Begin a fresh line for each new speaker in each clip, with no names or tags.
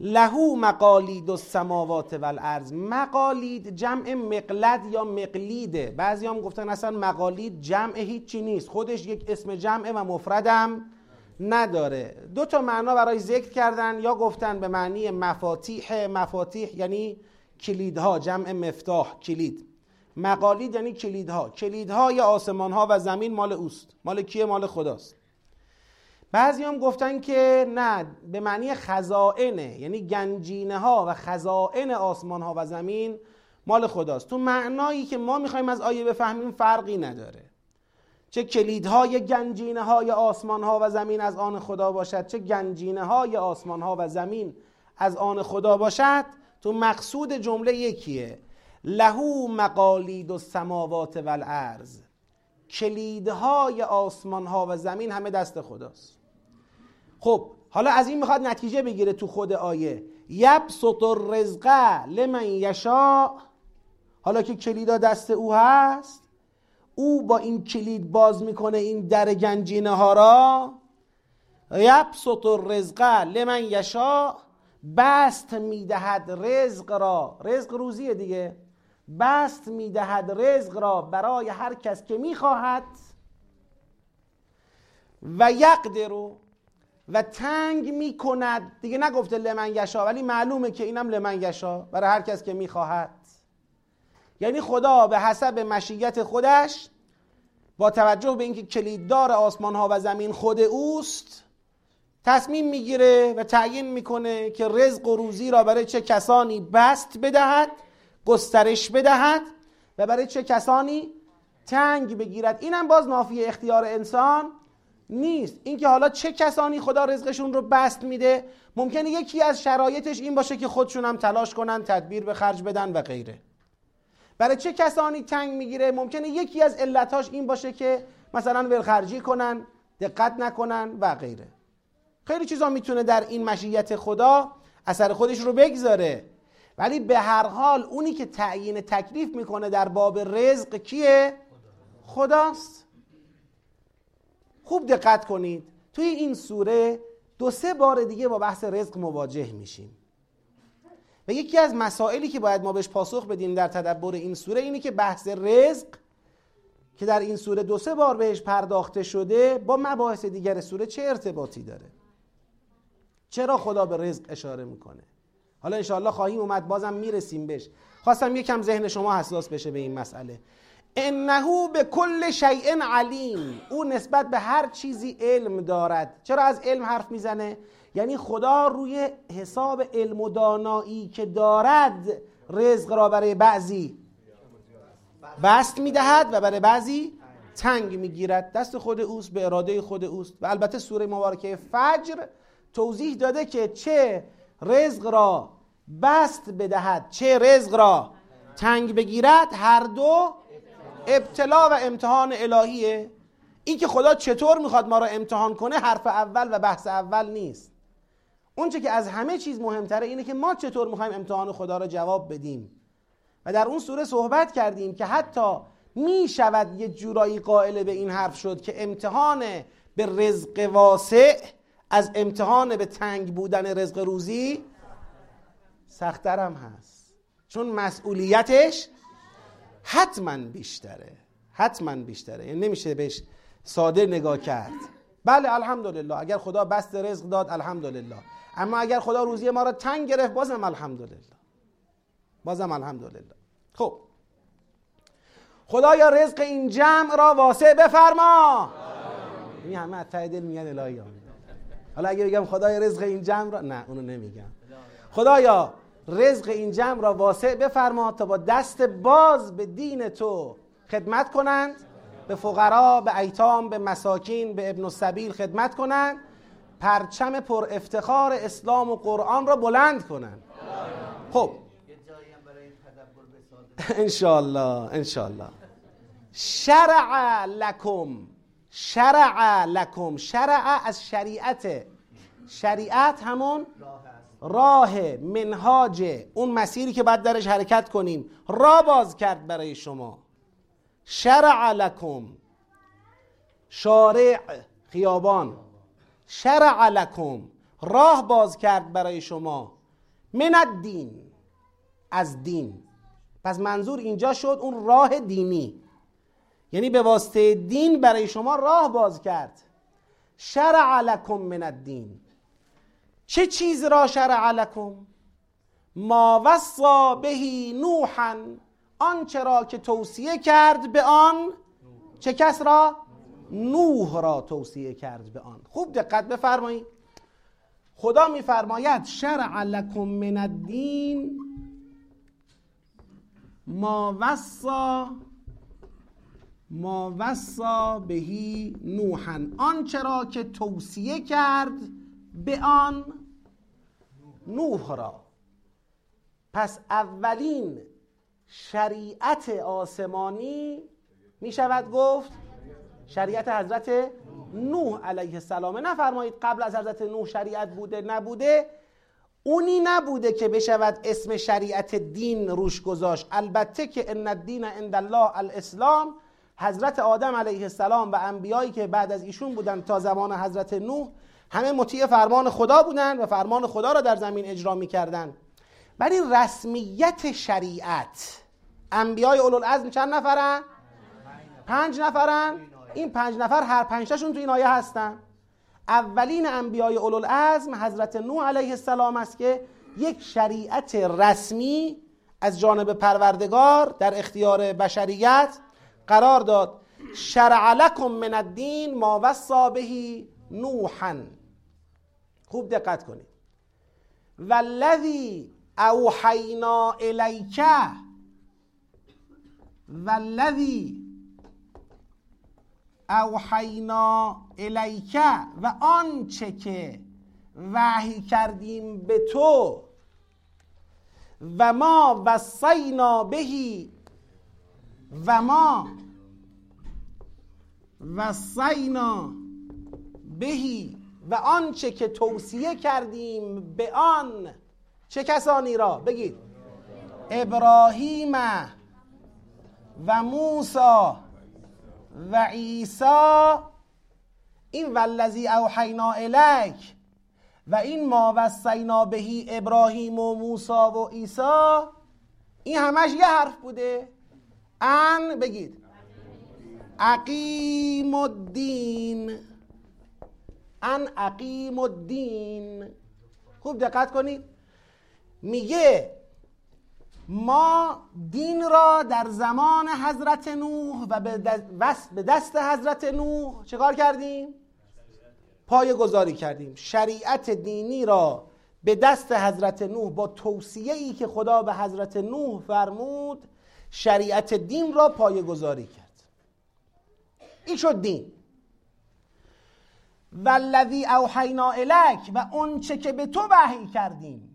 لهو مقالید و سماوات و مقالید جمع مقلد یا مقلیده. بعضی هم گفتن اصلا مقالید جمع هیچی نیست. خودش یک اسم جمع و مفردم نداره. دو تا معنا برای ذکر کردن یا گفتن به معنی مفاتیح مفاتیح یعنی کلیدها جمع مفتاح کلید. مقالید یعنی کلیدها. کلیدهای آسمان ها و زمین مال اوست. مال کیه؟ مال خداست. بعضی هم گفتن که نه به معنی خزائنه یعنی گنجینه ها و خزائن آسمان ها و زمین مال خداست. تو معنایی که ما می‌خوایم از آیه بفهمیم فرقی نداره. چه کلیدهای گنجینه های آسمان ها و زمین از آن خدا باشد چه گنجینه های آسمان ها و زمین از آن خدا باشد تو مقصود جمله یکیه. لهو مقالید و سماوات و الارض کلیدهای آسمان ها و زمین همه دست خداست. خب حالا از این می‌خواد نتیجه بگیره تو خود آیه. یبسط الرزق لمن یشاء. حالا که کلیدا دست او هست او با این کلید باز می‌کنه این در گنجینه ها را. یبسط الرزق لمن یشاء. بست می‌دهد رزق را. رزق روزیه دیگه. بست می‌دهد رزق را برای هر کس که می‌خواهد. و یقدرو و تنگ می‌کند. دیگه نگفته لمن یشا ولی معلومه که اینم لمن یشا برای هر کس که می‌خواهد. یعنی خدا به حسب مشیت خودش با توجه به اینکه کلیددار آسمان ها و زمین خود اوست تصمیم می‌گیره و تعیین می‌کنه که رزق و روزی را برای چه کسانی بست بدهد گسترش بدهد و برای چه کسانی تنگ بگیرد. اینم باز نافی اختیار انسان. نیست. اینکه حالا چه کسانی خدا رزقشون رو بست میده ممکنه یکی از شرایطش این باشه که خودشون هم تلاش کنن تدبیر به خرج بدن و غیره. برای چه کسانی تنگ می‌گیره؟ ممکنه یکی از علتاش این باشه که مثلا ولخرجی کنن دقت نکنن و غیره. خیلی چیزا می‌تونه در این مشیت خدا اثر خودش رو بگذاره. ولی به هر حال اونی که تعیین تکلیف می‌کنه در باب رزق کیه؟ خداست. خوب دقت کنید. توی این سوره دو سه بار دیگه با بحث رزق مواجه میشیم. و یکی از مسائلی که باید ما بهش پاسخ بدیم در تدبر این سوره اینه که بحث رزق که در این سوره دو سه بار بهش پرداخته شده با مباحث دیگر سوره چه ارتباطی داره؟ چرا خدا به رزق اشاره می‌کنه؟ حالا انشاءالله خواهیم اومد بازم می‌رسیم بهش. خواستم یکم ذهن شما حساس بشه به این مسئله. انه به کل شیء علیم. او نسبت به هر چیزی علم دارد. چرا از علم حرف می‌زنه؟ یعنی خدا روی حساب علم و دانایی که دارد رزق را برای بعضی بست می‌دهد و برای بعضی تنگ می‌گیرد. دست خود اوست به اراده خود اوست. و البته سوره مبارکه فجر توضیح داده که چه رزق را بست بدهد چه رزق را تنگ بگیرد هر دو ابتلا و امتحان الهیه. این که خدا چطور می‌خواد ما را امتحان کنه حرف اول و بحث اول نیست. اونچه که از همه چیز مهمتره اینه که ما چطور می‌خوایم امتحان خدا را جواب بدیم. و در اون سوره صحبت کردیم که حتی می‌شود یه جورایی قائل به این حرف شد که امتحان به رزق واسع از امتحان به تنگ بودن رزق روزی سختترم هست. چون مسئولیتش حتما بیشتره. حتما بیشتره. یعنی نمیشه بهش ساده نگاه کرد. بله الحمدلله. اگر خدا بست رزق داد الحمدلله. اما اگر خدا روزی ما را تنگ گرفت بازم الحمدلله. بازم الحمدلله. خب. خدایا رزق این جمع را واسع بفرما. این همه از دل میگن الهی. حالا اگه بگم خدای رزق این جمع را نه اونو نمیگم. خدایا رزق این جمع را واسع بفرما تا با دست باز به دین تو خدمت کنند به فقرا به ایتام به مساکین به ابن السبیل خدمت کنند پرچم پر افتخار اسلام و قرآن را بلند کنند. خب. انشالله انشالله شرع لکم شرع لکم. شرع از شریعت. شریعت همون راه منهاج اون مسیری که باید درش حرکت کنیم. را باز کرد برای شما. شرع لکم. شارع خیابان. شرع لکم. راه باز کرد برای شما. من الدین. از دین. پس منظور اینجا شد اون راه دینی. یعنی به واسطه دین برای شما راه باز کرد. شرع لکم من الدین. چه چیز را شرع لکم؟ ما وصا بهی نوحا آنچه را که توصیه کرد به آن چه کس را؟ نوح را توصیه کرد به آن. خوب دقت بفرمایید خدا میفرماید شرع لکم من الدین. ما وصا ما وصا بهی نوحا. آنچه را که توصیه کرد به آن نوح را. پس اولین شریعت آسمانی می شود گفت؟ شریعت حضرت نوح علیه السلام. نفرمایید قبل از حضرت نوح شریعت بوده نبوده؟ اونی نبوده که بشود اسم شریعت دین روش گذاشت. البته که ان الدین عند الله الاسلام حضرت آدم علیه السلام و انبیایی که بعد از ایشون بودن تا زمان حضرت نوح همه مطیع فرمان خدا بودن و فرمان خدا را در زمین اجرا می‌کردن ولی رسمیت شریعت انبیای اولوالعزم چند نفرن؟ پنج نفرن؟ این پنج نفر هر پنجتاشون تو این آیه هستن اولین انبیای اولوالعزم حضرت نوح علیه السلام است که یک شریعت رسمی از جانب پروردگار در اختیار بشریت قرار داد شرع لکم من الدین ما وصا بهی نوحا خوب دقت کنید. والذی اوحینا الیک والذی اوحینا الیک و آنچه که وحی کردیم به تو و ما وصینا بهی و ما وصینا بهی و آنچه که توصیه کردیم به آن چه کسانی را؟ بگید. ابراهیم و موسی و عیسی. این والذی اوحینا الیک. و این ما وصینا بهی ابراهیم و موسی و عیسی. این همش یه حرف بوده. ان بگید. عقیم الدین. ان عقیم الدین. خوب دقت کنید. میگه ما دین را در زمان حضرت نوح و به دست حضرت نوح چکار کردیم؟ پای گذاری کردیم. شریعت دینی را به دست حضرت نوح با توصیه ای که خدا به حضرت نوح فرمود شریعت دین را پای گذاری کرد. این شد دین. والذی اوحینا الک و اون چه که به تو وحی کردیم.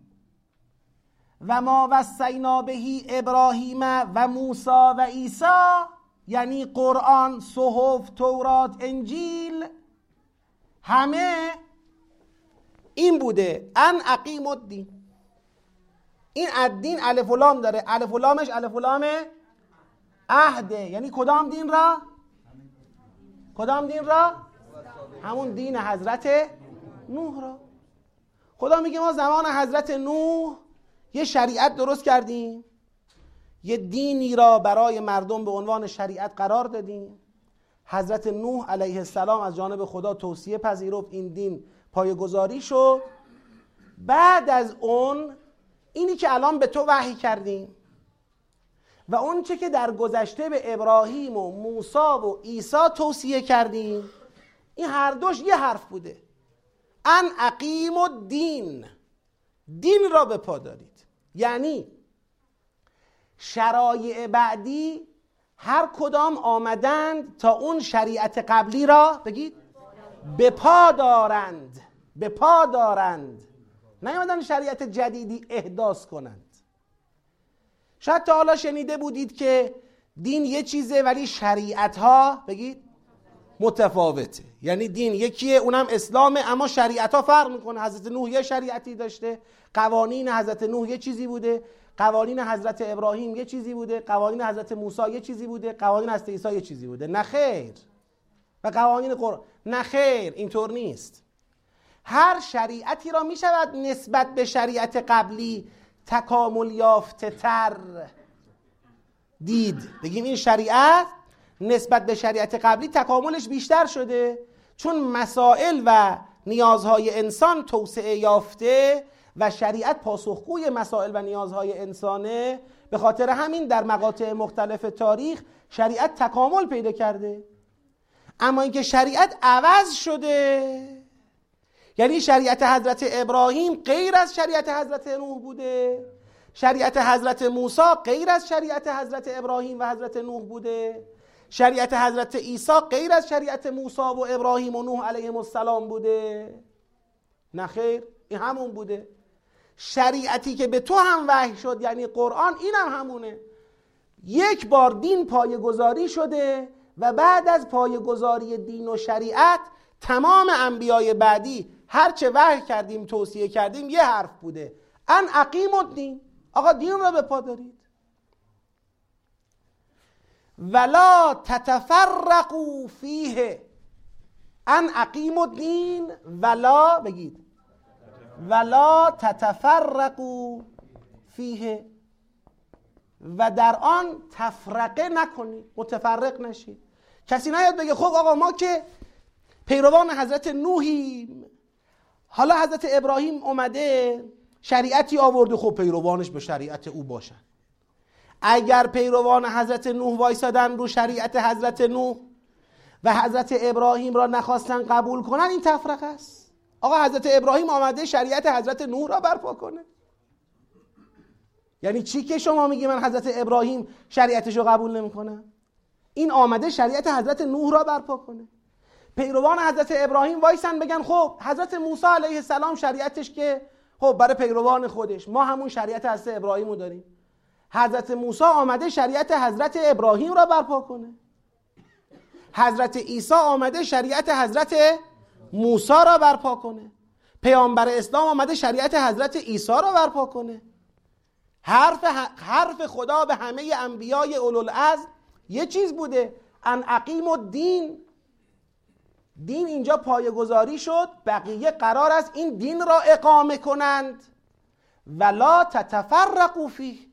و ما وصینا بهی ابراهیم و موسی و عیسی یعنی قرآن صحف تورات انجیل همه این بوده. ان عقیم الدین. این الدین الف لام داره. الف و لامش الف و لام عهده. یعنی کدام دین را؟ کدام دین را؟ همون دین حضرت نوح را. خدا میگه ما زمان حضرت نوح یه شریعت درست کردیم. یه دینی را برای مردم به عنوان شریعت قرار دادیم. حضرت نوح علیه السلام از جانب خدا توصیه پذیرفت این دین پایگذاری شد. بعد از اون اینی که الان به تو وحی کردیم و اون چه که در گذشته به ابراهیم و موسی و عیسی توصیه کردیم این هر دوش یه حرف بوده. ان عقیم و دین. دین را به پا دارید. یعنی شرایع بعدی هر کدام آمدند تا اون شریعت قبلی را بگید به پا دارند. به پا دارند. نیومدن شریعت جدیدی احداث کنند. شاید تا حالا شنیده بودید که دین یه چیزه ولی شریعت ها بگید متفاوته. یعنی دین یکیه اونم اسلامه اما شریعت ها فرق می‌کنه. حضرت نوح یه شریعتی داشته قوانین حضرت نوح یه چیزی بوده قوانین حضرت ابراهیم یه چیزی بوده قوانین حضرت موسی یه چیزی بوده قوانین حضرت عیسی یه چیزی بوده. نه خیر. و قوانین قرآن نه خیر اینطور نیست. هر شریعتی را می شود نسبت به شریعت قبلی تکامل یافته تر دید. بگیم این شریعت نسبت به شریعت قبلی تکاملش بیشتر شده. چون مسائل و نیازهای انسان توسعه یافته و شریعت پاسخگوی مسائل و نیازهای انسانه به خاطر همین در مقاطع مختلف تاریخ شریعت تکامل پیدا کرده. اما اینکه شریعت عوض شده یعنی شریعت حضرت ابراهیم غیر از شریعت حضرت نوح بوده. شریعت حضرت موسی غیر از شریعت حضرت ابراهیم و حضرت نوح بوده. شریعت حضرت عیسی غیر از شریعت موسی و ابراهیم و نوح علیهم السلام بوده. نه خیر این همون بوده. شریعتی که به تو هم وحی شد یعنی قرآن این هم همونه. یک بار دین پایگذاری شده و بعد از پایگذاری دین و شریعت تمام انبیای بعدی هرچه وحی کردیم توصیه کردیم یه حرف بوده. ان عقیم الدین. آقا دین را به پا دارید. ولا تتفرقوا فیه. ان عقیم الدین ولا بگید. ولا تتفرقوا فیه. و در آن تفرقه نکنید متفرق نشید کسی نیاد بگه خب آقا ما که پیروان حضرت نوحیم. حالا حضرت ابراهیم اومده شریعتی آورده خب پیروانش به شریعت او باشن اگر پیروان حضرت نوح وایسادن رو شریعت حضرت نوح و حضرت ابراهیم را نخواستن قبول کنن این تفرق است. آقا حضرت ابراهیم آمده شریعت حضرت نوح را برپا کنه. یعنی چی که شما میگی من حضرت ابراهیم شریعتش رو قبول نمی‌کنم؟ این آمده شریعت حضرت نوح را برپا کنه. پیروان حضرت ابراهیم وایسن بگن خب حضرت موسی علیه السلام شریعتش که خب برای پیروان خودش. ما همون شریعت حضرت ابراهیم رو داریم. حضرت موسی آمده شریعت حضرت ابراهیم را برپا کنه. حضرت عیسی آمده شریعت حضرت موسی را برپا کنه. پیامبر اسلام آمده شریعت حضرت عیسی را برپا کنه. حرف, حرف خدا به همه انبیای اولوالعزم یه چیز بوده. ان عقیم و دین دین اینجا پایگذاری شد. بقیه قرار است این دین را اقامه کنند. ولا تتفرقوا فیه.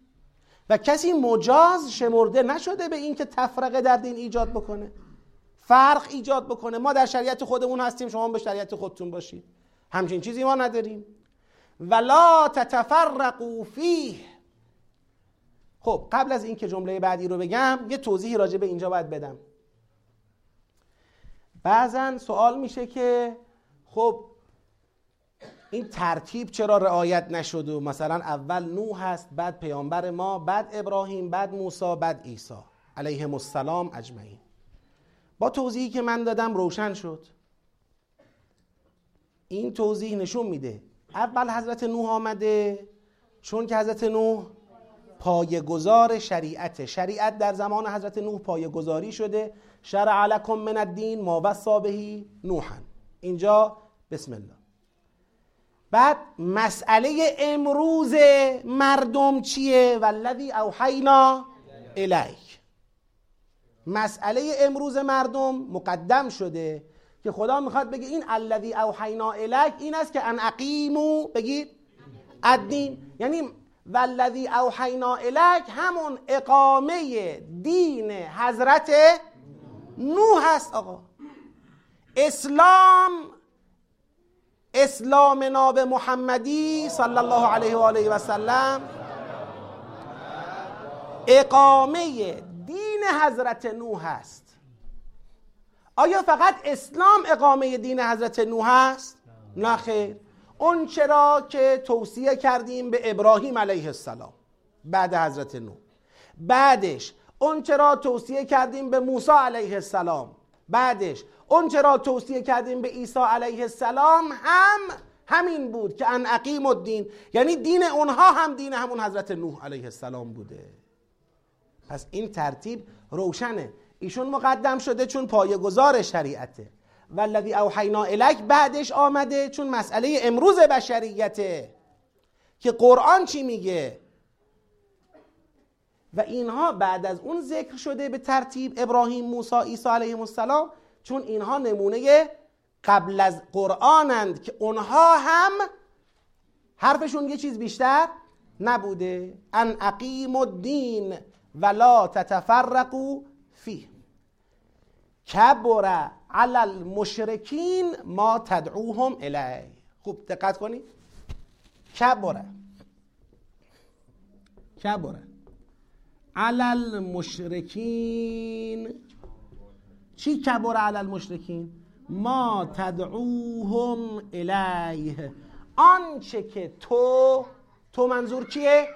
و کسی مجاز شمرده نشده به اینکه تفرقه در دین ایجاد بکنه. فرق ایجاد بکنه. ما در شریعت خودمون هستیم شما به شریعت خودتون باشید. همچین چیزی ما نداریم. ولا تتفرقوا فیه. خب قبل از اینکه جمله بعدی رو بگم یه توضیحی راجع به اینجا باید بدم. بعضا سوال میشه که خب این ترتیب چرا رعایت نشد و مثلا اول نوح هست بعد پیامبر ما بعد ابراهیم بعد موسی بعد عیسی علیهم السلام اجمعین. با توضیحی که من دادم روشن شد. این توضیح نشون میده. اول حضرت نوح آمده چون که حضرت نوح پایگزار شریعت شریعت در زمان حضرت نوح پایگذاری شده. شرع لکم من الدین ما وصا بهی نوحا. اینجا بسم الله. بعد مسئله امروز مردم چیه؟ والذی اوحینا الیک. مسئله امروز مردم مقدم شده که خدا می‌خواد بگه این الذی اوحینا الیک این است که ان اقیمو بگید الدین یعنی والذی اوحینا الیک همون اقامه دین حضرت نوح هست آقا. اسلام اسلام ناب محمدی صلی الله علیه و آله و سلم اقامه دین حضرت نوح هست آیا فقط اسلام اقامه دین حضرت نوح هست؟ نه خیر. اون چرا که توصیه کردیم به ابراهیم علیه السلام بعد حضرت نوح. بعدش اون چرا توصیه کردیم به موسی علیه السلام. بعدش اون چرا توصیه کردیم به عیسی علیه السلام هم همین بود که ان اقیم الدین. یعنی دین اونها هم دین همون حضرت نوح علیه السلام بوده. پس این ترتیب روشنه. ایشون مقدم شده چون پایه‌گذار شریعته. والذی اوحینا الیک بعدش آمده چون مسئله امروز بشریته. که قرآن چی میگه؟ و اینها بعد از اون ذکر شده به ترتیب ابراهیم موسی عیسی علیهم السلام چون اینها نمونه قبل از قرآنند که اونها هم حرفشون یه چیز بیشتر نبوده. ان اقیم الدین ولا تتفرقوا فیه. کبر علی المشرکین ما تدعوهم الیه. خوب دقت کنید. کبره کبره علی المشرکین چی کبر علی المشرکین ما تدعوهم الیه. آنچه که تو تو منظور کیه؟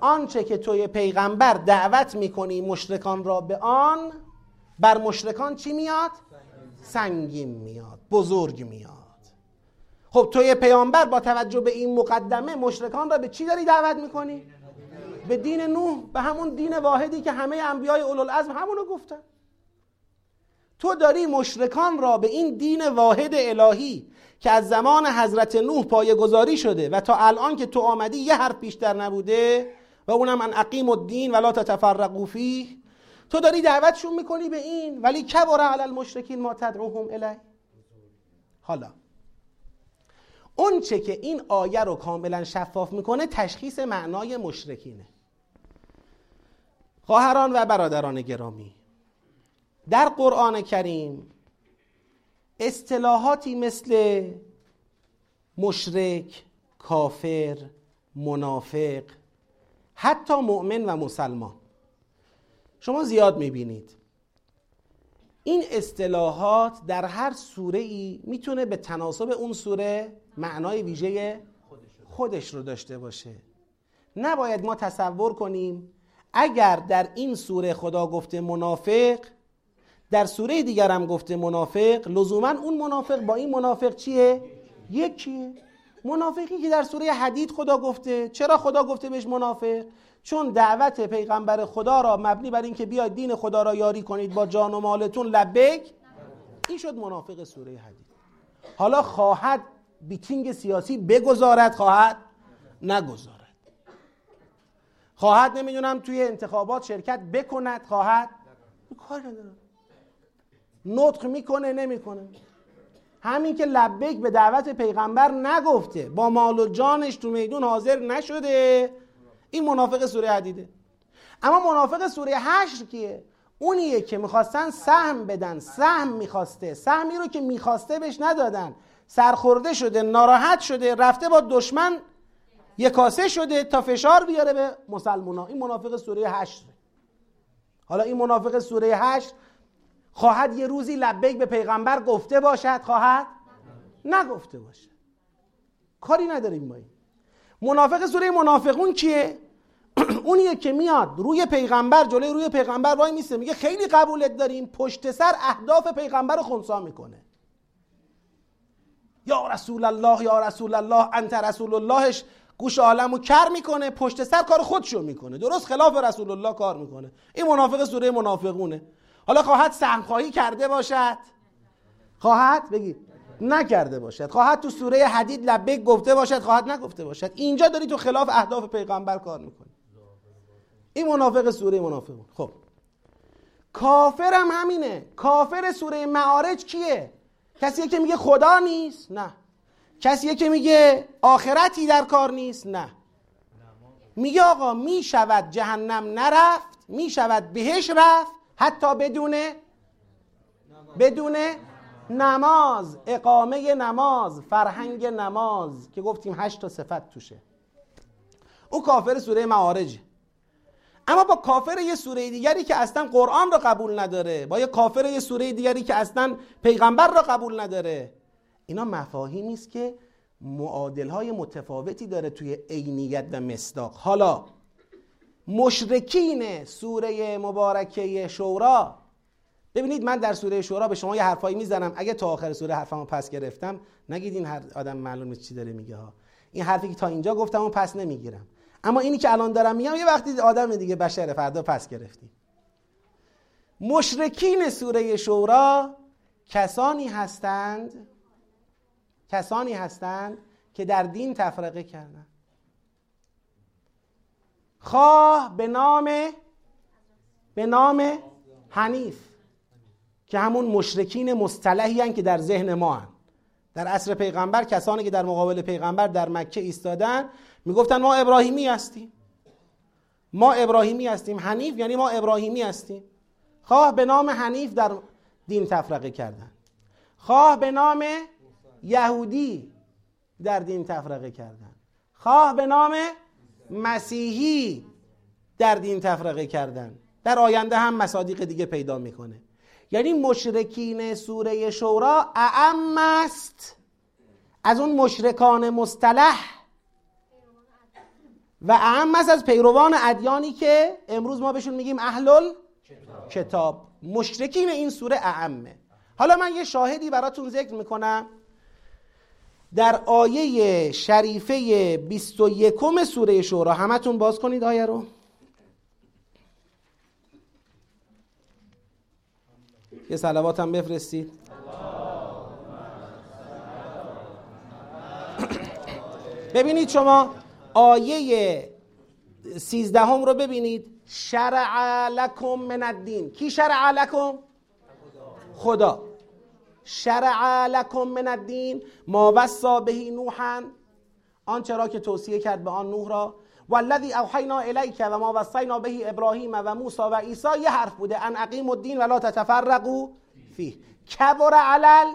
آنچه که توی پیغمبر دعوت می‌کنی مشرکان را به آن بر مشرکان چی میاد؟ سنگین میاد بزرگ میاد. خب توی پیامبر با توجه به این مقدمه مشرکان را به چی داری دعوت می‌کنی؟ به دین نوح به همون دین واحدی که همه انبیای اولوالعزم همونو گفتن. تو داری مشرکان را به این دین واحد الهی که از زمان حضرت نوح پایه گذاری شده و تا الان که تو آمدی یه حرف بیشتر نبوده و اونم ان اقیم الدین ولا تتفرقوا فیه تو داری دعوتشون می‌کنی به این ولی کبر علی المشرکین ما تدعوهم الی حالا اون چه که این آیه رو کاملا شفاف می‌کنه تشخیص معنای مشرکینه. خواهران و برادران گرامی در قرآن کریم اصطلاحاتی مثل مشرک کافر منافق حتی مؤمن و مسلمان. شما زیاد می‌بینید. این اصطلاحات در هر سوره ای می‌تونه به تناسب اون سوره معنای ویژه خودش رو داشته باشه. نباید ما تصور کنیم اگر در این سوره خدا گفته منافق در سوره دیگر هم گفته منافق لزوما اون منافق با این منافق چیه؟ یکیه منافقی که در سوره حدید خدا گفته چرا خدا گفته بهش منافق؟ چون دعوت پیغمبر خدا را مبنی بر اینکه بیاید دین خدا را یاری کنید با جان و مالتون لبیک این شد منافق سوره حدید حالا خواهد بیتینگ سیاسی بگذارد خواهد نگذارد خواهد نمی‌دونم توی انتخابات شرکت بکند خواهد. کار ندارم. نطق می‌کنه نمی‌کنه. همین که لبیک به دعوت پیغمبر نگفته با مال و جانش تو میدون حاضر نشده این منافق سوره حدیده اما منافق سوره حشر کیه؟ اونیه که می‌خواستن سهم بدن. سهم می‌خواسته. سهمی رو که می‌خواسته بهش ندادن. سرخورده شده ناراحت شده رفته با دشمن یکاسه شده تا فشار بیاره به مسلمان این منافق سوره حشر حالا این منافق سوره حشر خواهد یه روزی لبیک به پیغمبر گفته باشد خواهد نگفته باشد. کاری نداریم با این. منافق سوره منافقون کیه؟ اونیه که میاد روی پیغمبر جلوی روی پیغمبر وای میسته میگه خیلی قبولت داریم. پشت سر اهداف پیغمبر رو خونسا می‌کنه. یا رسول الله یا رسول الله انت رسول اللهش. گوش عالم رو کر می‌کنه پشت سر کار خودشو می‌کنه. درست خلاف رسول الله کار می‌کنه. این منافق سوره منافقونه. حالا خواهد سهمخواهی کرده باشد. خواهد؟ بگید نکرده باشد. خواهد تو سوره حدید لبک گفته باشد خواهد نگفته باشد. اینجا داری تو خلاف اهداف پیغمبر کار می‌کنی. این منافق سوره منافقون. خب. کافر هم همینه. کافر سوره معارج کیه؟ کسی که میگه خدا نیست؟ نه. کسی که میگه آخرتی در کار نیست؟ نه. میگه آقا می‌شود جهنم نرفت می‌شود بهش رفت حتی بدون بدون نماز اقامه نماز فرهنگ نماز که گفتیم هشت تا صفت توشه. او کافر سوره معارجه اما با کافر یه سوره دیگری که اصلا قرآن را قبول نداره با یه کافر یه سوره دیگری که اصلا پیغمبر را قبول نداره. اینا مفاهیمی است که معادل های متفاوتی داره توی عینیت و مصداق. حالا مشرکین سوره مبارکه شورا ببینید من در سوره شورا به شما یه حرفایی می‌زنم. اگه تا آخر سوره حرفمو پس گرفتم نگید این هر آدم معلوم چی داره میگه ها. این حرفی که تا اینجا گفتم و پس نمی‌گیرم. اما اینی که الان دارم میگم یه وقتی آدم دیگه بشره فردا پس گرفتیم. مشرکین سوره شورا کسانی هستند کسانی هستند که در دین تفرقه کردن خواه به نام به نام حنیف که همون مشرکین مصطلحی هن که در ذهن ما هن. در عصر پیغمبر کسانی که در مقابل پیغمبر در مکه ایستادن می‌گفتن ما ابراهیمی هستیم. ما ابراهیمی هستیم. حنیف یعنی ما ابراهیمی هستیم. خواه به نام حنیف در دین تفرقه کردن. خواه به نام یهودی در دین تفرقه کردن. خواه به نام مسیحی در دین تفرقه کردن. در آینده هم مصادیق دیگه پیدا می‌کنه. یعنی مشرکین سوره شورا اعم است. از اون مشرکان مصطلح و اعم است از پیروان ادیانی که امروز ما بهشون میگیم اهل کتاب. مشرکین این سوره اعمه. حالا من یه شاهدی براتون ذکر می‌کنم. در آیه شریفه 21 سوره شورا همتون باز کنید آیه رو. یه سلوات هم بفرستید. ببینید شما آیه سیزدهم رو ببینید. شرع لکم من الدین. کی شرع لکم؟ خدا. شرع لکم من الدین ما وصا بهی نوحا. آنچه را که توصیه کرد به آن نوح را. والذی اوحینا الیک و ما وصینا به ابراهیم و موسی و عیسی. یه حرف بوده. ان اقیم الدین ولا تتفرقوا فیه. کبر علل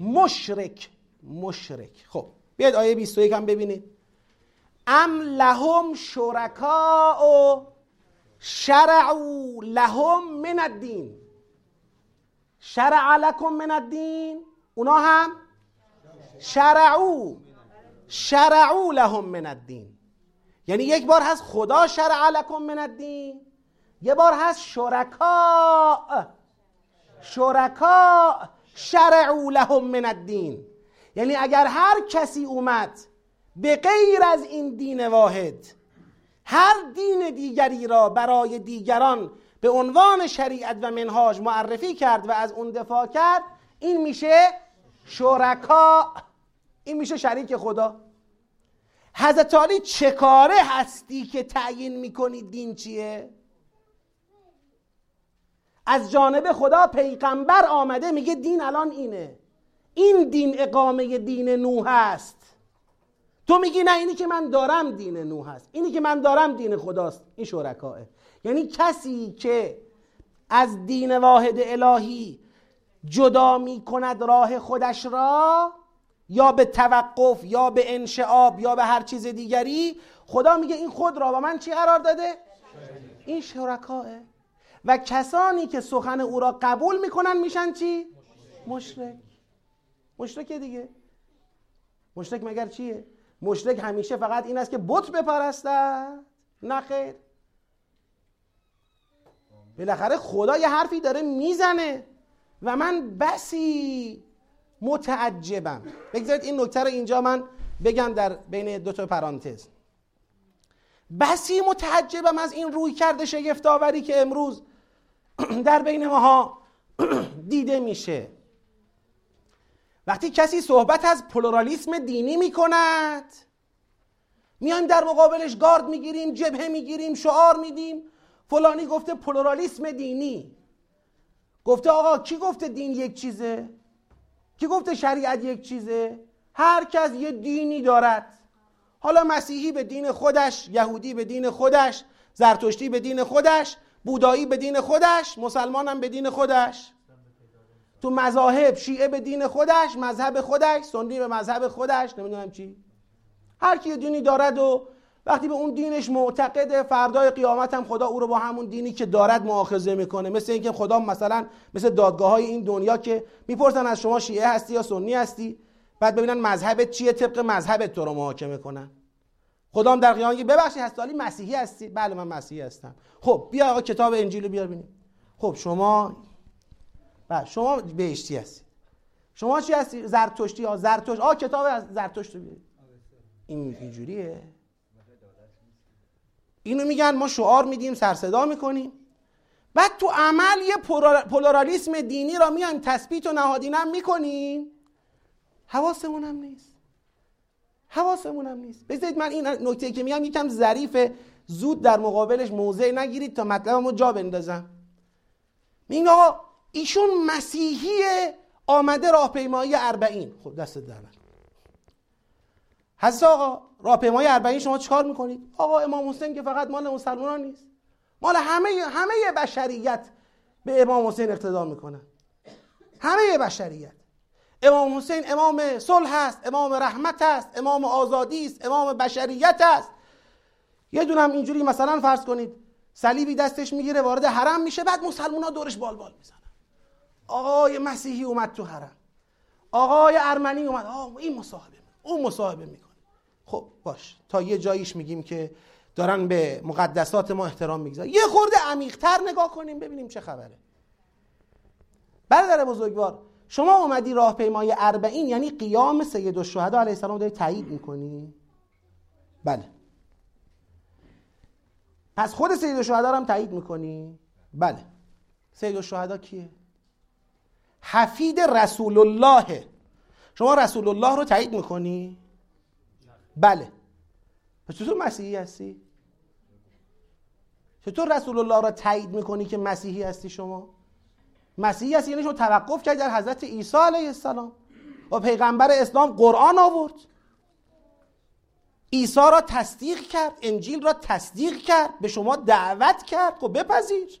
مشرک مشرک. خب بیاید آیه 21 هم ببینید. ام لهم شرکاء شرعوا لهم من الدین. شرع لکم من الدین. اونا هم شرعو. شرعو لهم من الدین. یعنی یک بار هست خدا شرع لکم من الدین. یه بار هست شرکا. شرکا شرعو لهم من الدین. یعنی اگر هر کسی اومد به غیر از این دین واحد هر دین دیگری را برای دیگران به عنوان شریعت و منهاج معرفی کرد و از اون دفاع کرد این میشه شرکا. این میشه شریک خدا. حضرت علی چه کاره هستی که تعیین می‌کنی؟ دین چیه؟ از جانب خدا پیغمبر آمده میگه دین الان اینه. این دین اقامه دین نوح هست تو میگی نه اینی که من دارم دین نوح هست اینی که من دارم دین خداست. این شرکاه. یعنی کسی که از دین واحد الهی جدا می‌کند راه خودش را یا به توقف یا به انشعاب یا به هر چیز دیگری خدا میگه این خود را با من چی قرار داده؟ این شرکاه و کسانی که سخن او را قبول می‌کنن میشن چی؟ مشرک مشرک دیگه مشرک مگر چیه؟ مشرک همیشه فقط این است که بت بپرستد نه خیر بالاخره خدا یه حرفی داره می‌زنه و من بسی متعجبم. بگذارید این نکته رو اینجا من بگم در بین دو تا پرانتز. بسی متعجبم از این روی کرده شگفتآوری که امروز در بین ماها دیده میشه. وقتی کسی صحبت از پلورالیسم دینی می‌کند میایم در مقابلش گارد می‌گیریم جبهه می‌گیریم شعار میدیم فلانی گفته پلورالیسم دینی. گفته آقا کی گفته دین یک چیزه؟ کی گفته شریعت یک چیزه؟ هر کس یه دینی دارد. حالا مسیحی به دین خودش یهودی به دین خودش زرتشتی به دین خودش بودایی به دین خودش مسلمانم به دین خودش. تو مذاهب شیعه به دین خودش مذهب خودش سنی به مذهب خودش نمی‌دونم چی. هر کی دینی دارد و وقتی به اون دینش معتقده فردای قیامت هم خدا او رو با همون دینی که دارد مؤاخذه می‌کنه. مثل اینکه خدا مثلا مثل دادگاه های این دنیا که می‌پرسن از شما شیعه هستی یا سنی هستی؟ بعد ببینن مذهبت چیه؟ طبق مذهبت تو رو محاکمه کنن. خدا هم در قیامت ببخشید هستی مسیحی هستی. بله من مسیحی هستم. خب بیا آقا کتاب انجیل رو بیار ببینیم. خب شما بله شما بهشتی هستی. شما چی هستی؟ زرتشتی ها زرتشت؟ آ کتاب زرتشت رو این اینجوریه. اینو میگن ما شعار میدیم سرصدا می‌کنیم. بعد تو عمل یه پولورالیسم دینی را میایم تثبیت و نهادینم می‌کنیم حواسمون هم نیست. حواسمون هم نیست. بذارید من این نکته که میگم یکم ظریف. زود در مقابلش موضع نگیرید تا مطلبمو جا بندازم. میگن آقا ایشون مسیحی آمده راهپیمایی اربعین. خب دست در حضرت آقا راهپیمایی اربعین شما چیکار می‌کنید؟ آقا امام حسین که فقط مال مسلمان نیست. مال همه همه بشریت به امام حسین اقتدا می‌کنن همه بشریت. امام حسین امام صلح است امام رحمت است امام آزادی است امام بشریت است. یه دونم اینجوری مثلا فرض کنید صلیبی دستش می‌گیره وارد حرم میشه بعد مسلمان ها دورش بال بال می‌زنن. آقای مسیحی اومد تو حرم. آقای ارمنی اومد. آه این مصاحبه اون مصاحبه می‌کنه. خب باش. تا یه جاییش میگیم که دارن به مقدسات ما احترام می‌گذارن. یه خورده عمیقتر نگاه کنیم ببینیم چه خبره. برادر بزرگوار شما اومدی راهپیمای اربعین یعنی قیام سید الشهدا علیه السلام داری تایید می‌کنی؟ بله. پس خود سید الشهدا هم تایید می‌کنی؟ بله. سید الشهدا کیه؟ حفید رسول الله. شما رسول الله رو تایید می‌کنی؟ بله. پس چطور مسیحی هستی؟ چطور رسول الله را تایید می‌کنی که مسیحی هستی شما؟ مسیحی هستی یعنی شما توقف کردی در حضرت عیسی علیه السلام. و پیغمبر اسلام قرآن آورد. عیسی را تصدیق کرد انجیل را تصدیق کرد به شما دعوت کرد. خب بپذیر.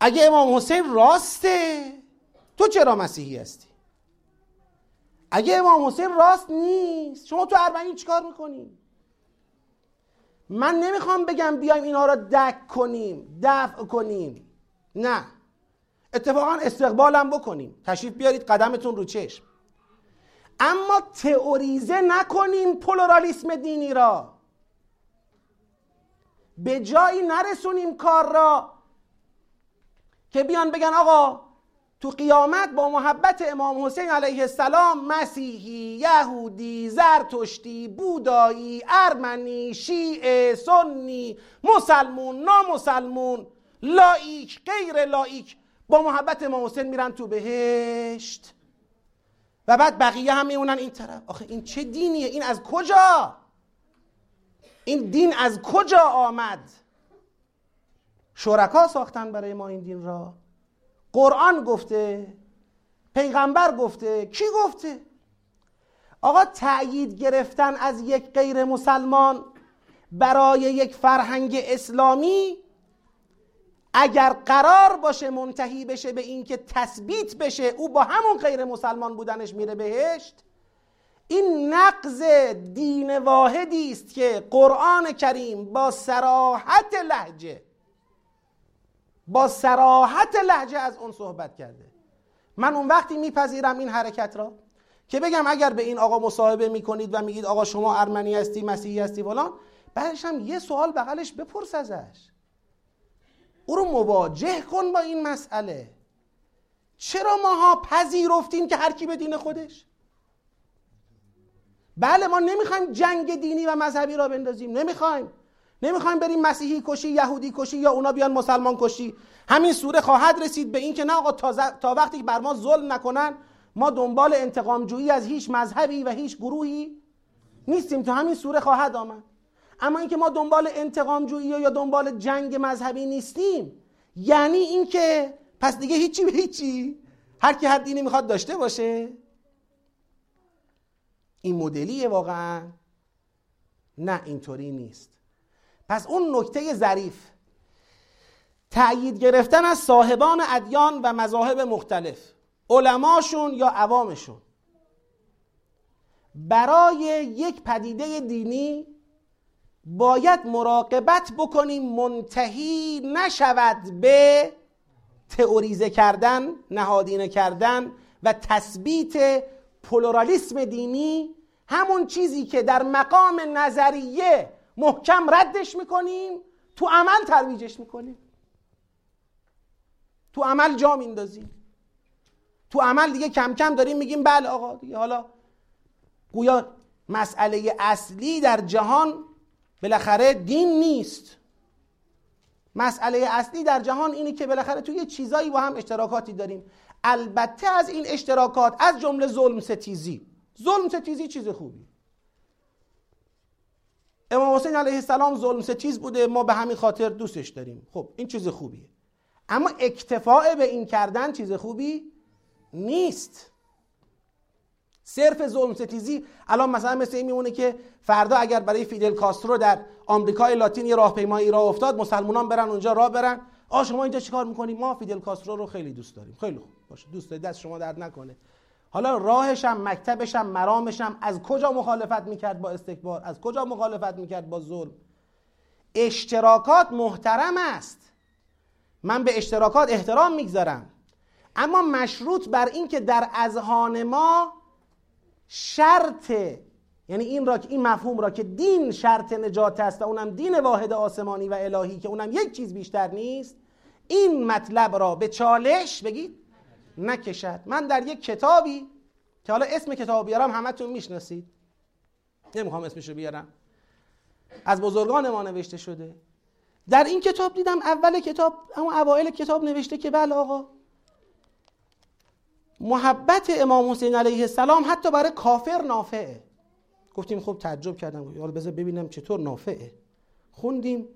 اگه امام حسین راسته تو چرا مسیحی هستی؟ اگه امام حسین راست نیست شما تو اربعین چیکار می‌کنی؟ من نمی‌خوام بگم بیایم اینها را دک کنیم دفع کنیم. نه. اتفاقا استقبالم بکنیم. تشریف بیارید قدمتون رو چشم. اما تئوریزه نکنیم پلورالیسم دینی را. به جایی نرسونیم کار را که بیان بگن آقا تو قیامت با محبت امام حسین علیه السلام مسیحی، یهودی، زرتشتی، بودایی، ارمنی، شیعه، سنی، مسلمون، نامسلمون، لایک، غیر لایک با محبت امام حسین میرن تو بهشت. و بعد بقیه هم میمونن این طرف. آخه این چه دینیه؟ این از کجا؟ این دین از کجا آمد؟ شرکا ساختن برای ما این دین را. قرآن گفته پیغمبر گفته کی گفته؟ آقا تأیید گرفتن از یک غیر مسلمان برای یک فرهنگ اسلامی اگر قرار باشه منتهی بشه به اینکه تثبیت بشه او با همون غیر مسلمان بودنش میره بهشت این نقض دین واحدی است که قرآن کریم با سراحت لحجه با سراحت لحجه از اون صحبت کرده. من اون وقتی میپذیرم این حرکت را که بگم اگر به این آقا مصاحبه می‌کنید و میگید آقا شما ارمنی هستی مسیحی هستی فلان بعدش هم یه سوال بغلش بپرس ازش. او رو مواجه کن با این مسئله. چرا ماها پذیرفتیم که هر کی به دین خودش؟ بله ما نمی‌خوایم جنگ دینی و مذهبی را بندازیم. نمی‌خوایم. نمی‌خوایم بریم مسیحی کشی یهودی کشی یا اونا بیان مسلمان کشی. همین سوره خواهد رسید به این که نه آقا تا, وقتی بر ما ظلم نکنن ما دنبال انتقام جویی از هیچ مذهبی و هیچ گروهی نیستیم. تو همین سوره خواهد آمد. اما اینکه ما دنبال انتقام جویی یا دنبال جنگ مذهبی نیستیم یعنی اینکه پس دیگه هیچی به هیچی هر کی هر دینی می‌خواد داشته باشه. این مدلیه واقعا. نه اینطوری نیست. پس اون نکته ظریف. تأیید گرفتن از صاحبان ادیان و مذاهب مختلف علماشون یا عوامشون. برای یک پدیده دینی باید مراقبت بکنیم منتهی نشود به تئوریزه کردن نهادینه کردن و تثبیت پلورالیسم دینی همون چیزی که در مقام نظریه محکم ردش می‌کنیم تو عمل ترویجش می‌کنیم. تو عمل جا میندازیم تو عمل دیگه کم کم داریم میگیم بله آقا دیگه. حالا گویا مسئله اصلی در جهان بالاخره دین نیست. مسئله اصلی در جهان اینه که بالاخره تو یه چیزایی با هم اشتراکاتی داریم. البته از این اشتراکات از جمله ظلم ستیزی. ظلم ستیزی چیز خوبی امام حسین علیه السلام ظلم ستیز بوده ما به همین خاطر دوستش داریم. خب این چیز خوبیه. اما اکتفاع به این کردن چیز خوبی نیست. صرف ظلم ستیزی الان مثلا مثل این میمونه که فردا اگر برای فیدل کاسترو در آمریکای لاتین یه راهپیمایی راه افتاد مسلمانان برن اونجا راه برن. آ شما اینجا چیکار می‌کنیم ما فیدل کاسترو رو خیلی دوست داریم. خیلی خوب. باشه دوست دارید دست شما درد نکنه. حالا راهش هم مکتبش هم مرامش هم از کجا مخالفت می‌کرد با استکبار؟ از کجا مخالفت می‌کرد با ظلم؟ اشتراکات محترم است. من به اشتراکات احترام می‌گذارم. اما مشروط بر این که در اذهان ما شرط یعنی این را که این مفهوم را که دین شرط نجات است و اونم دین واحد آسمانی و الهی که اونم یک چیز بیشتر نیست این مطلب را به چالش بگید. نکشد. من در یک کتابی که حالا اسم کتاب بیارم همتون می‌شناسید. نمی‌خوام اسمشو بیارم. از بزرگان ما نوشته شده. در این کتاب دیدم اول کتاب اما اوایل کتاب نوشته که بله آقا. محبت امام حسین علیه السلام حتی برای کافر نافعه. گفتیم خب تعجب کردم. حالا بذار ببینم چطور نافعه. خوندیم.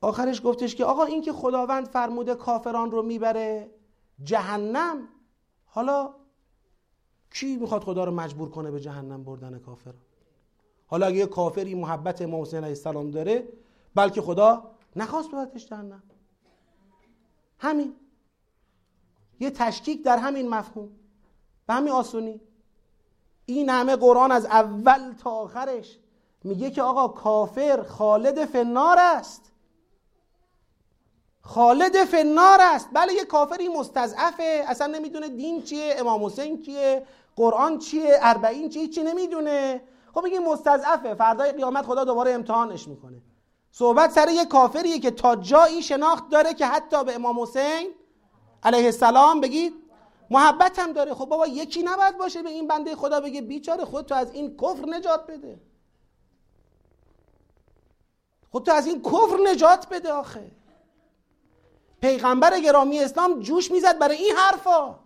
آخرش گفتش که آقا این که خداوند فرموده کافران رو می‌بره جهنم. حالا کی می‌خواد خدا رو مجبور کنه به جهنم بردن کافر؟ حالا اگه یه کافری محبت امام حسین علیه السلام داره بلکه خدا نخواست ببرتش جهنم. همین. یه تشکیک در همین مفهوم. به همین آسونی. این همه قرآن از اول تا آخرش میگه که آقا کافر خالد فنار است. خالد فنار است. بله یه کافری مستضعفه. اصلا نمی‌دونه دین چیه امام حسین کیه قرآن چیه اربعین چیه چی نمی‌دونه. خب بگیم مستضعفه. فردای قیامت خدا دوباره امتحانش می‌کنه. صحبت سر یه کافریه که تا جایی شناخت داره که حتی به امام حسین علیه السلام بگید محبت هم داره. خب بابا یکی نباید باشه به این بنده خدا بگه بیچاره خود تو از این کفر نجات بده. خود تو از این کفر نجات بده آخه. پیغمبر گرامی اسلام جوش می‌زد برای این حرفا.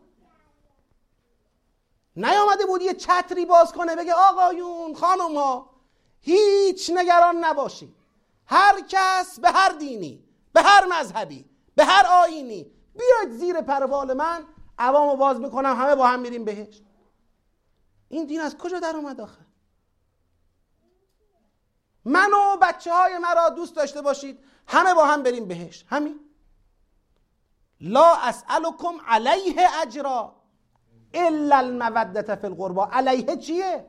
نیامده بود یه چتری باز کنه بگه آقایون خانم هیچ نگران نباشید هر کس به هر دینی به هر مذهبی به هر آینی بیاید زیر پروال من عوامو باز می‌کنم همه با هم میریم بهش. این دین از کجا در اومد آخه؟ من و بچه های مرا دوست داشته باشید همه با هم بریم بهش. همین. لا اسألكم علیه اجرا الا المودت فی القربا علیه چیه؟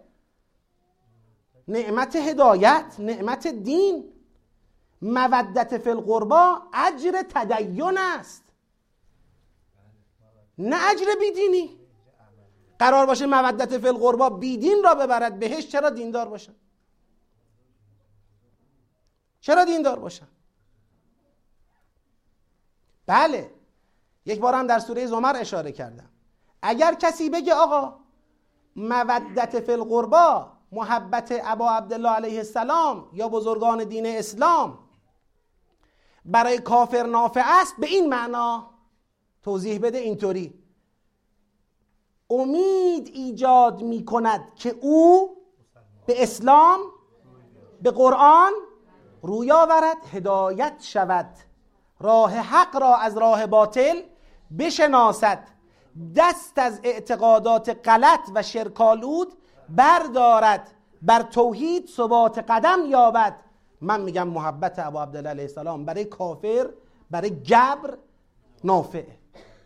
نعمت هدایت نعمت دین. مودت فی القربا اجر تدین است. نه اجر بیدینی. قرار باشه مودت فی القربا بیدین را ببرد. بهش چرا دیندار باشن چرا دیندار باشن بله. یک بار هم در سوره زمر اشاره کردم. اگر کسی بگه آقا مودت فی القربا محبت ابا عبدالله علیه السلام یا بزرگان دین اسلام برای کافر نافع است به این معنا توضیح بده اینطوری. امید ایجاد می کند که او به اسلام به قرآن روی آورد هدایت شود. راه حق را از راه باطل بشناسد. دست از اعتقادات غلط و شرکالود بردارد. بر توحید ثبات قدم یابد. من میگم محبت ابو عبدالله علیه السلام برای کافر برای گبر نافعه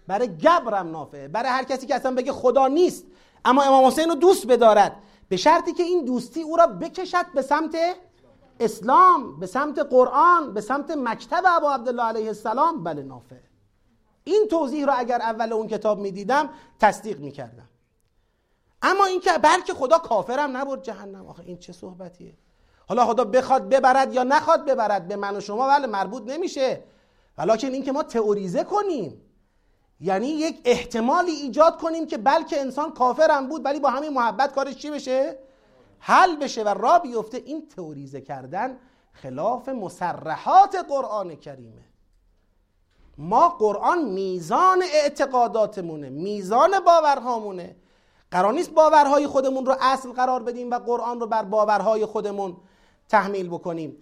برای گبرم نافعه برای هر کسی که اصلا بگه خدا نیست اما امام حسین رو دوست بدارد. به شرطی که این دوستی او را بکشد به سمت اسلام به سمت قرآن به سمت مکتب ابو عبدالله علیه السلام. بله نافعه این توضیح رو اگر اول اون کتاب می‌دیدم تصدیق می‌کردم. اما اینکه بلکه خدا کافرم نبرد جهنم. آخه این چه صحبتیه؟ حالا خدا بخواد ببرد یا نخواد ببرد؟ به من و شما بله مربوط نمیشه. ولیکن اینکه ما تئوریزه کنیم یعنی یک احتمالی ایجاد کنیم که بلکه انسان کافرم بود ولی با همین محبت کارش چی بشه؟ حل بشه و را بیفته. این تئوریزه کردن خلاف مسرحات قرآن کریمه. ما قرآن میزان اعتقاداتمونه میزان باورهامونه. قرار نیست باورهای خودمون رو اصل قرار بدیم و قرآن رو بر باورهای خودمون تحمیل بکنیم.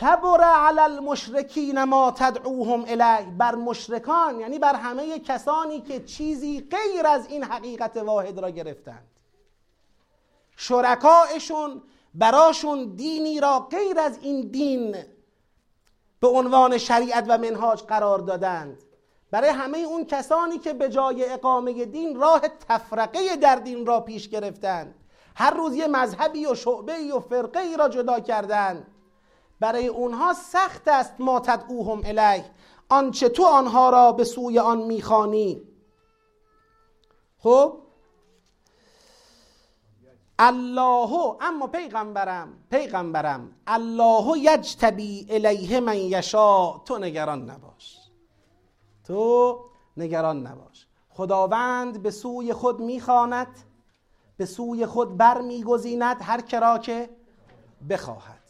کبر علی المشرکین ما تدعوهم الیه بر مشرکان یعنی بر همه کسانی که چیزی غیر از این حقیقت واحد را گرفتند. شرکایشون براشون دینی را غیر از این دین به عنوان شریعت و منهاج قرار دادند. برای همه اون کسانی که به جای اقامه دین راه تفرقه در دین را پیش گرفتند. هر روز یه مذهبی و شعبه و فرقه ای را جدا کردند. برای اونها سخت است ما تدعوهم الیه. آنچه تو آنها را به سوی آن می‌خوانی. خب الله اما پیغمبرم پیغمبرم الله یجتبی الیه من یشا تو نگران نباش تو نگران نباش خداوند به سوی خود می‌خواند به سوی خود بر میگزیند هر کرا که بخواهد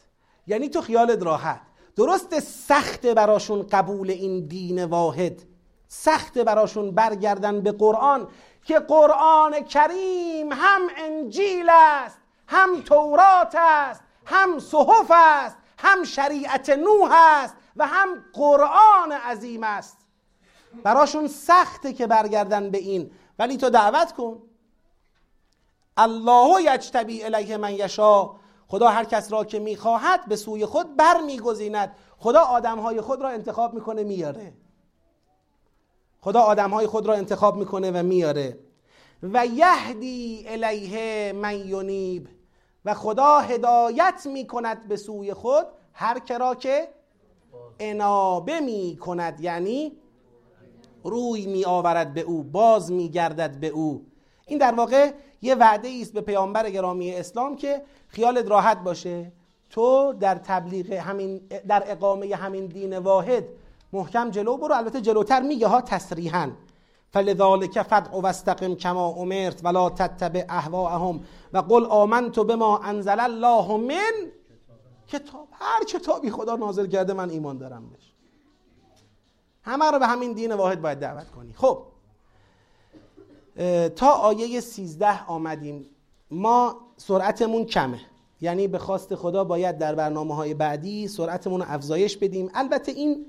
یعنی تو خیالت راحت درست سخت براشون قبول این دین واحد سخت براشون برگردن به قرآن که قرآن کریم هم انجیل است هم تورات است هم صحف است هم شریعت نوح است و هم قرآن عظیم است. براشون سخته که برگردن به این. ولی تو دعوت کن. الله یجتبی الیه من یشا. خدا هر کس را که می‌خواهد به سوی خود بر میگزیند خدا آدمهای خود را انتخاب می‌کنه میاره. خدا آدمهای خود را انتخاب می‌کنه و میاره. و یهدی الیه من یونیب. و خدا هدایت می‌کند به سوی خود هر کرا که انابه می‌کند. یعنی روی می آورد به او باز می گردد به او. این در واقع یه وعده است به پیامبر گرامی اسلام که خیالت راحت باشه. تو در تبلیغ همین در اقامه همین دین واحد محکم جلو برو. البته جلوتر میگه ها تصریحا. فلذالک فدع واستقم کما امرت ولا تتبع اهواءهم و قل آمنت بما انزل الله من کتاب. هر کتابی خدا نازل کرده من ایمان دارم بهش. همه رو به همین دین واحد باید دعوت کنی. خب. تا آیه 13 آمدیم. ما سرعتمون کمه. یعنی به خواست خدا باید در برنامه های بعدی سرعتمون رو افزایش بدیم. البته این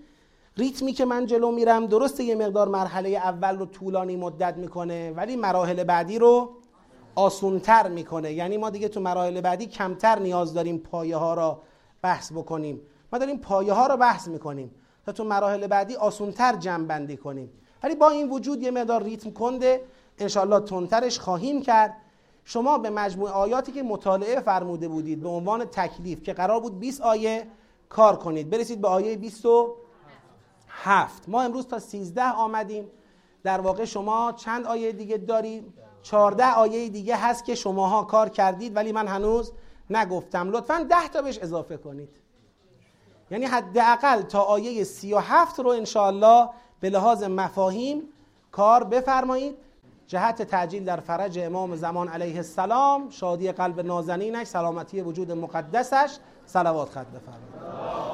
ریتمی که من جلو میرم درسته یه مقدار مرحله اول رو طولانی مدت می‌کنه ولی مراحل بعدی رو آسونتر می‌کنه. یعنی ما دیگه تو مراحل بعدی کمتر نیاز داریم پایه ها را بحث بکنیم. ما داریم پایه ها رو بحث می‌کنیم تا تو مراحل بعدی آسونتر جمع بندی کنیم. ولی با این وجود یه مقدار ریتم کنده انشالله تندترش خواهیم کرد. شما به مجموع آیاتی که مطالعه فرموده بودید به عنوان تکلیف که قرار بود 20 آیه کار کنید. برسید به آیه 27 ما امروز تا 13 آمدیم. در واقع شما چند آیه دیگه داریم؟ 14 آیه دیگه هست که شماها کار کردید ولی من هنوز نگفتم. لطفا 10 تا بهش اضافه کنید. یعنی حداقل تا آیه 37 رو انشاءالله به لحاظ مفاهیم کار بفرمایید. جهت تعجیل در فرج امام زمان علیه السلام شادی قلب نازنینش سلامتی وجود مقدسش. صلوات خط بفرمایید.